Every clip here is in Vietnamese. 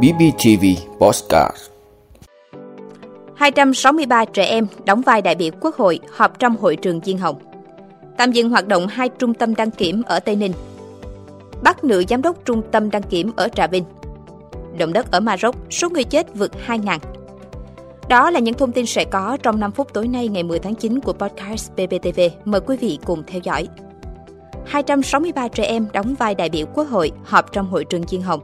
BBTV Postcard 263 trẻ em đóng vai đại biểu Quốc hội họp trong hội trường Diên Hồng. Tạm dừng hoạt động hai trung tâm đăng kiểm ở Tây Ninh. Bắt nữ giám đốc trung tâm đăng kiểm ở Trà Vinh. Động đất ở Maroc, số người chết vượt 2.000. Đó là những thông tin sẽ có trong 5 phút tối nay ngày 10 tháng 9 của podcast BBTV. Mời quý vị cùng theo dõi. 263 trẻ em đóng vai đại biểu Quốc hội họp trong hội trường Chiên Hồng.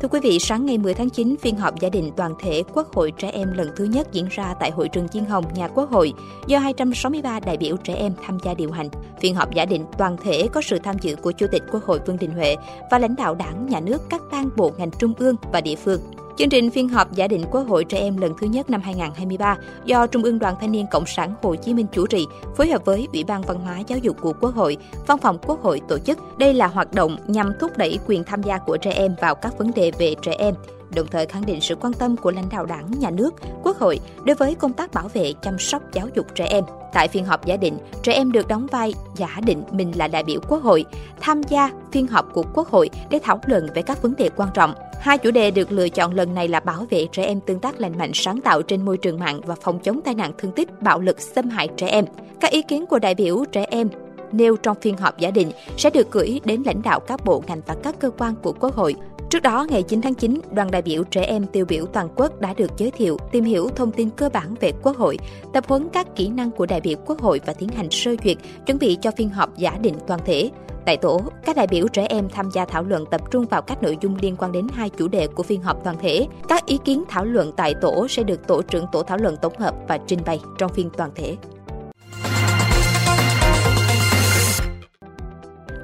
Thưa quý vị, sáng ngày 10 tháng 9, phiên họp gia đình toàn thể Quốc hội trẻ em lần thứ nhất diễn ra tại hội trường Chiên Hồng, nhà Quốc hội, do 263 đại biểu trẻ em tham gia điều hành. Phiên họp gia đình toàn thể có sự tham dự của Chủ tịch Quốc hội Vương Đình Huệ và lãnh đạo đảng, nhà nước, các ban bộ ngành trung ương và địa phương. Chương trình phiên họp giả định Quốc hội trẻ em lần thứ nhất năm 2023 do Trung ương Đoàn Thanh niên Cộng sản Hồ Chí Minh chủ trì, phối hợp với Ủy ban Văn hóa Giáo dục của Quốc hội, Văn phòng Quốc hội tổ chức. Đây là hoạt động nhằm thúc đẩy quyền tham gia của trẻ em vào các vấn đề về trẻ em, đồng thời khẳng định sự quan tâm của lãnh đạo đảng, nhà nước, quốc hội đối với công tác bảo vệ, chăm sóc, giáo dục trẻ em. Tại phiên họp giả định, trẻ em được đóng vai giả định mình là đại biểu quốc hội, tham gia phiên họp của quốc hội để thảo luận về các vấn đề quan trọng. Hai chủ đề được lựa chọn lần này là bảo vệ trẻ em tương tác lành mạnh sáng tạo trên môi trường mạng và phòng chống tai nạn thương tích, bạo lực, xâm hại trẻ em. Các ý kiến của đại biểu trẻ em nêu trong phiên họp giả định sẽ được gửi đến lãnh đạo các bộ ngành và các cơ quan của Quốc hội. Trước đó, ngày 9 tháng 9, đoàn đại biểu trẻ em tiêu biểu toàn quốc đã được giới thiệu, tìm hiểu thông tin cơ bản về Quốc hội, tập huấn các kỹ năng của đại biểu Quốc hội và tiến hành sơ duyệt, chuẩn bị cho phiên họp giả định toàn thể. Tại tổ, các đại biểu trẻ em tham gia thảo luận tập trung vào các nội dung liên quan đến hai chủ đề của phiên họp toàn thể. Các ý kiến thảo luận tại tổ sẽ được tổ trưởng tổ thảo luận tổng hợp và trình bày trong phiên toàn thể.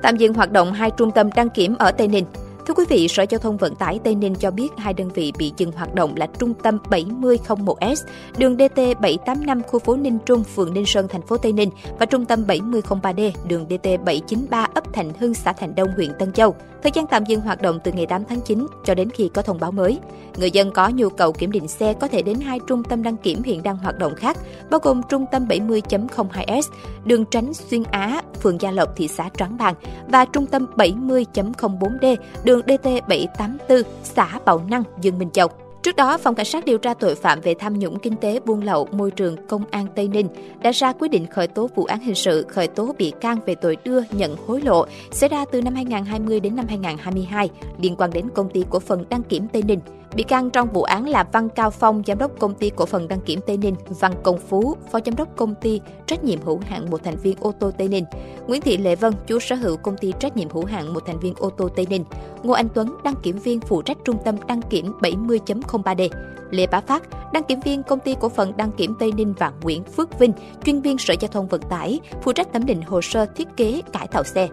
Tạm dừng hoạt động hai trung tâm đăng kiểm ở Tây Ninh. Thưa quý vị, Sở Giao thông Vận tải Tây Ninh cho biết hai đơn vị bị dừng hoạt động là Trung tâm 7001S, đường DT 785 khu phố Ninh Trung, phường Ninh Sơn, thành phố Tây Ninh và Trung tâm 7003D, đường DT 793 ấp Thành Hưng, xã Thành Đông, huyện Tân Châu. Thời gian tạm dừng hoạt động từ ngày 8 tháng 9 cho đến khi có thông báo mới. Người dân có nhu cầu kiểm định xe có thể đến hai trung tâm đăng kiểm hiện đang hoạt động khác, bao gồm Trung tâm 70.02S, đường Tránh Xuyên Á, phường Gia Lộc, thị xã Trảng Bàng và Trung tâm 70.04D, đường DT 784, xã bảo Năng, Dương Minh Châu. Trước đó, Phòng Cảnh sát điều tra tội phạm về tham nhũng kinh tế buôn lậu môi trường Công an Tây Ninh đã ra quyết định khởi tố vụ án hình sự khởi tố bị can về tội đưa nhận hối lộ xảy ra từ năm 2020 đến năm 2022 liên quan đến công ty cổ phần đăng kiểm Tây Ninh. Bị can trong vụ án là Văn Cao Phong, giám đốc công ty cổ phần đăng kiểm Tây Ninh, Văn Công Phú, phó giám đốc công ty trách nhiệm hữu hạn một thành viên ô tô Tây Ninh, Nguyễn Thị Lệ Vân, chủ sở hữu công ty trách nhiệm hữu hạn một thành viên ô tô Tây Ninh, Ngô Anh Tuấn, đăng kiểm viên phụ trách trung tâm đăng kiểm 70.03D, Lê Bá Phát, đăng kiểm viên công ty cổ phần đăng kiểm Tây Ninh và Nguyễn Phước Vinh, chuyên viên Sở Giao thông Vận tải, phụ trách thẩm định hồ sơ thiết kế cải tạo xe.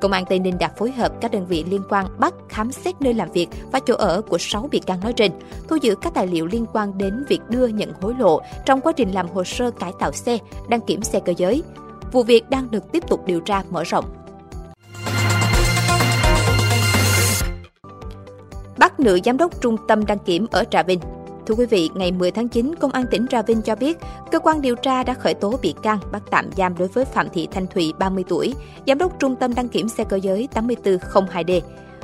Công an Tây Ninh đã phối hợp các đơn vị liên quan bắt khám xét nơi làm việc và chỗ ở của 6 bị can nói trên, thu giữ các tài liệu liên quan đến việc đưa nhận hối lộ trong quá trình làm hồ sơ cải tạo xe, đăng kiểm xe cơ giới. Vụ việc đang được tiếp tục điều tra mở rộng. Bắt nữ giám đốc trung tâm đăng kiểm ở Trà Vinh Thưa quý vị, ngày 10 tháng 9, Công an tỉnh Trà Vinh cho biết, cơ quan điều tra đã khởi tố bị can, bắt tạm giam đối với Phạm Thị Thanh thủy 30 tuổi, giám đốc trung tâm đăng kiểm xe cơ giới 8402D,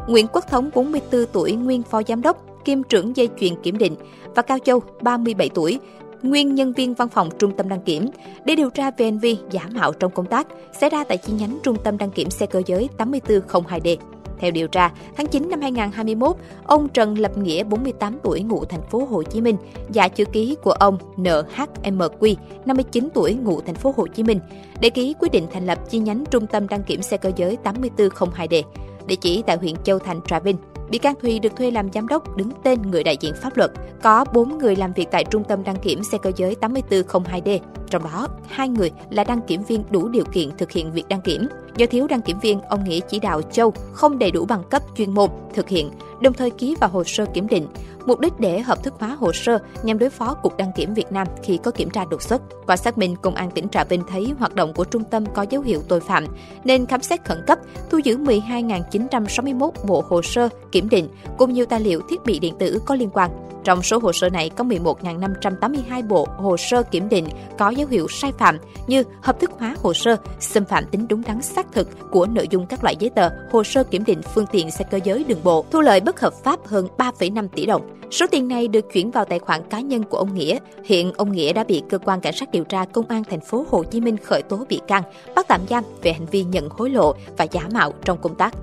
Nguyễn Quốc Thống, 44 tuổi, nguyên phó giám đốc, kiêm trưởng dây chuyền kiểm định, và Cao Châu, 37 tuổi, nguyên nhân viên văn phòng trung tâm đăng kiểm để điều tra về hành vi giả mạo trong công tác xảy ra tại chi nhánh trung tâm đăng kiểm xe cơ giới 8402D. Theo điều tra, tháng 9 năm 2021, ông Trần Lập Nghĩa, 48 tuổi, ngụ thành phố Hồ Chí Minh, giả chữ ký của ông NHMQ, 59 tuổi, ngụ thành phố Hồ Chí Minh, để ký quyết định thành lập chi nhánh trung tâm đăng kiểm xe cơ giới 8402D, địa chỉ tại huyện Châu Thành, Trà Vinh. Bị can Thùy được thuê làm giám đốc đứng tên người đại diện pháp luật. Có 4 người làm việc tại trung tâm đăng kiểm xe cơ giới 8402D, trong đó hai người là đăng kiểm viên đủ điều kiện thực hiện việc đăng kiểm. Do thiếu đăng kiểm viên, ông Nghĩa chỉ đạo Châu không đầy đủ bằng cấp chuyên môn thực hiện, đồng thời ký vào hồ sơ kiểm định, mục đích để hợp thức hóa hồ sơ nhằm đối phó Cục Đăng kiểm Việt Nam khi có kiểm tra đột xuất. Qua xác minh, Công an tỉnh Trà Vinh thấy hoạt động của trung tâm có dấu hiệu tội phạm, nên khám xét khẩn cấp, thu giữ 12.961 bộ hồ sơ kiểm định cùng nhiều tài liệu thiết bị điện tử có liên quan. Trong số hồ sơ này có 11.582 bộ hồ sơ kiểm định có dấu hiệu sai phạm như hợp thức hóa hồ sơ, xâm phạm tính đúng đắn xác thực của nội dung các loại giấy tờ, hồ sơ kiểm định phương tiện xe cơ giới đường bộ, thu lợi bất bất hợp pháp hơn 3,5 tỷ đồng. Số tiền này được chuyển vào tài khoản cá nhân của ông Nghĩa. Hiện ông Nghĩa đã bị cơ quan cảnh sát điều tra công an thành phố Hồ Chí Minh khởi tố bị can, bắt tạm giam về hành vi nhận hối lộ và giả mạo trong công tác.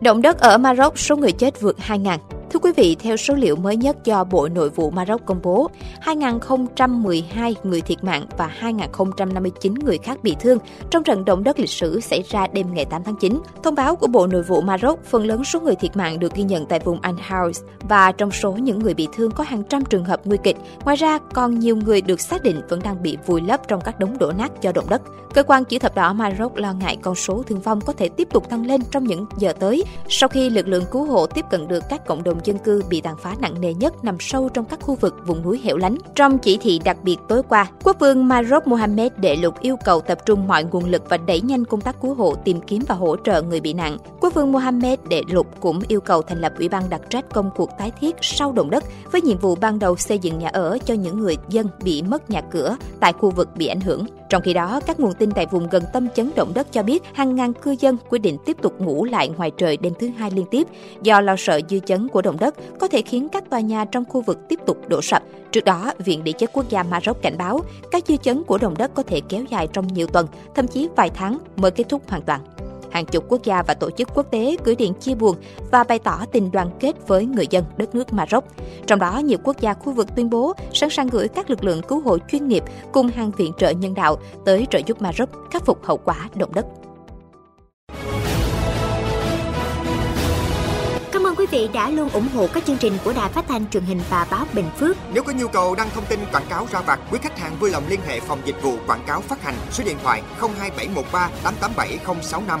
Động đất ở Maroc, số người chết vượt 2.000. Thưa quý vị, theo số liệu mới nhất do Bộ Nội vụ Maroc công bố, 2.012 người thiệt mạng và 2.059 người khác bị thương trong trận động đất lịch sử xảy ra đêm ngày 8 tháng 9. Thông báo của Bộ Nội vụ Maroc, phần lớn số người thiệt mạng được ghi nhận tại vùng Al House và trong số những người bị thương có hàng trăm trường hợp nguy kịch. Ngoài ra, còn nhiều người được xác định vẫn đang bị vùi lấp trong các đống đổ nát do động đất. Cơ quan chữ thập đỏ Maroc lo ngại con số thương vong có thể tiếp tục tăng lên trong những giờ tới sau khi lực lượng cứu hộ tiếp cận được các cộng đồng dân cư bị tàn phá nặng nề nhất nằm sâu trong các khu vực vùng núi hẻo lánh. Trong chỉ thị đặc biệt tối qua, quốc vương Maroc Mohammed đệ lục yêu cầu tập trung mọi nguồn lực và đẩy nhanh công tác cứu hộ, tìm kiếm và hỗ trợ người bị nạn. Quốc vương Mohammed đệ lục cũng yêu cầu thành lập ủy ban đặc trách công cuộc tái thiết sau động đất với nhiệm vụ ban đầu xây dựng nhà ở cho những người dân bị mất nhà cửa tại khu vực bị ảnh hưởng. Trong khi đó, các nguồn tin tại vùng gần tâm chấn động đất cho biết hàng ngàn cư dân quyết định tiếp tục ngủ lại ngoài trời đêm thứ hai liên tiếp do lo sợ dư chấn của động đất có thể khiến các tòa nhà trong khu vực tiếp tục đổ sập. Trước đó, Viện Địa chất Quốc gia Maroc cảnh báo các dư chấn của động đất có thể kéo dài trong nhiều tuần, thậm chí vài tháng mới kết thúc hoàn toàn hàng chục quốc gia và tổ chức quốc tế gửi điện chia buồn và bày tỏ tình đoàn kết với người dân đất nước Maroc. Trong đó, nhiều quốc gia khu vực tuyên bố sẵn sàng gửi các lực lượng cứu hộ chuyên nghiệp cùng hàng viện trợ nhân đạo tới trợ giúp Maroc khắc phục hậu quả động đất. Cảm ơn quý vị đã luôn ủng hộ các chương trình của Đài Phát thanh truyền hình và báo Bình Phước. Nếu có nhu cầu đăng thông tin quảng cáo ra vặt, quý khách hàng vui lòng liên hệ phòng dịch vụ quảng cáo phát hành số điện thoại 02713 887065.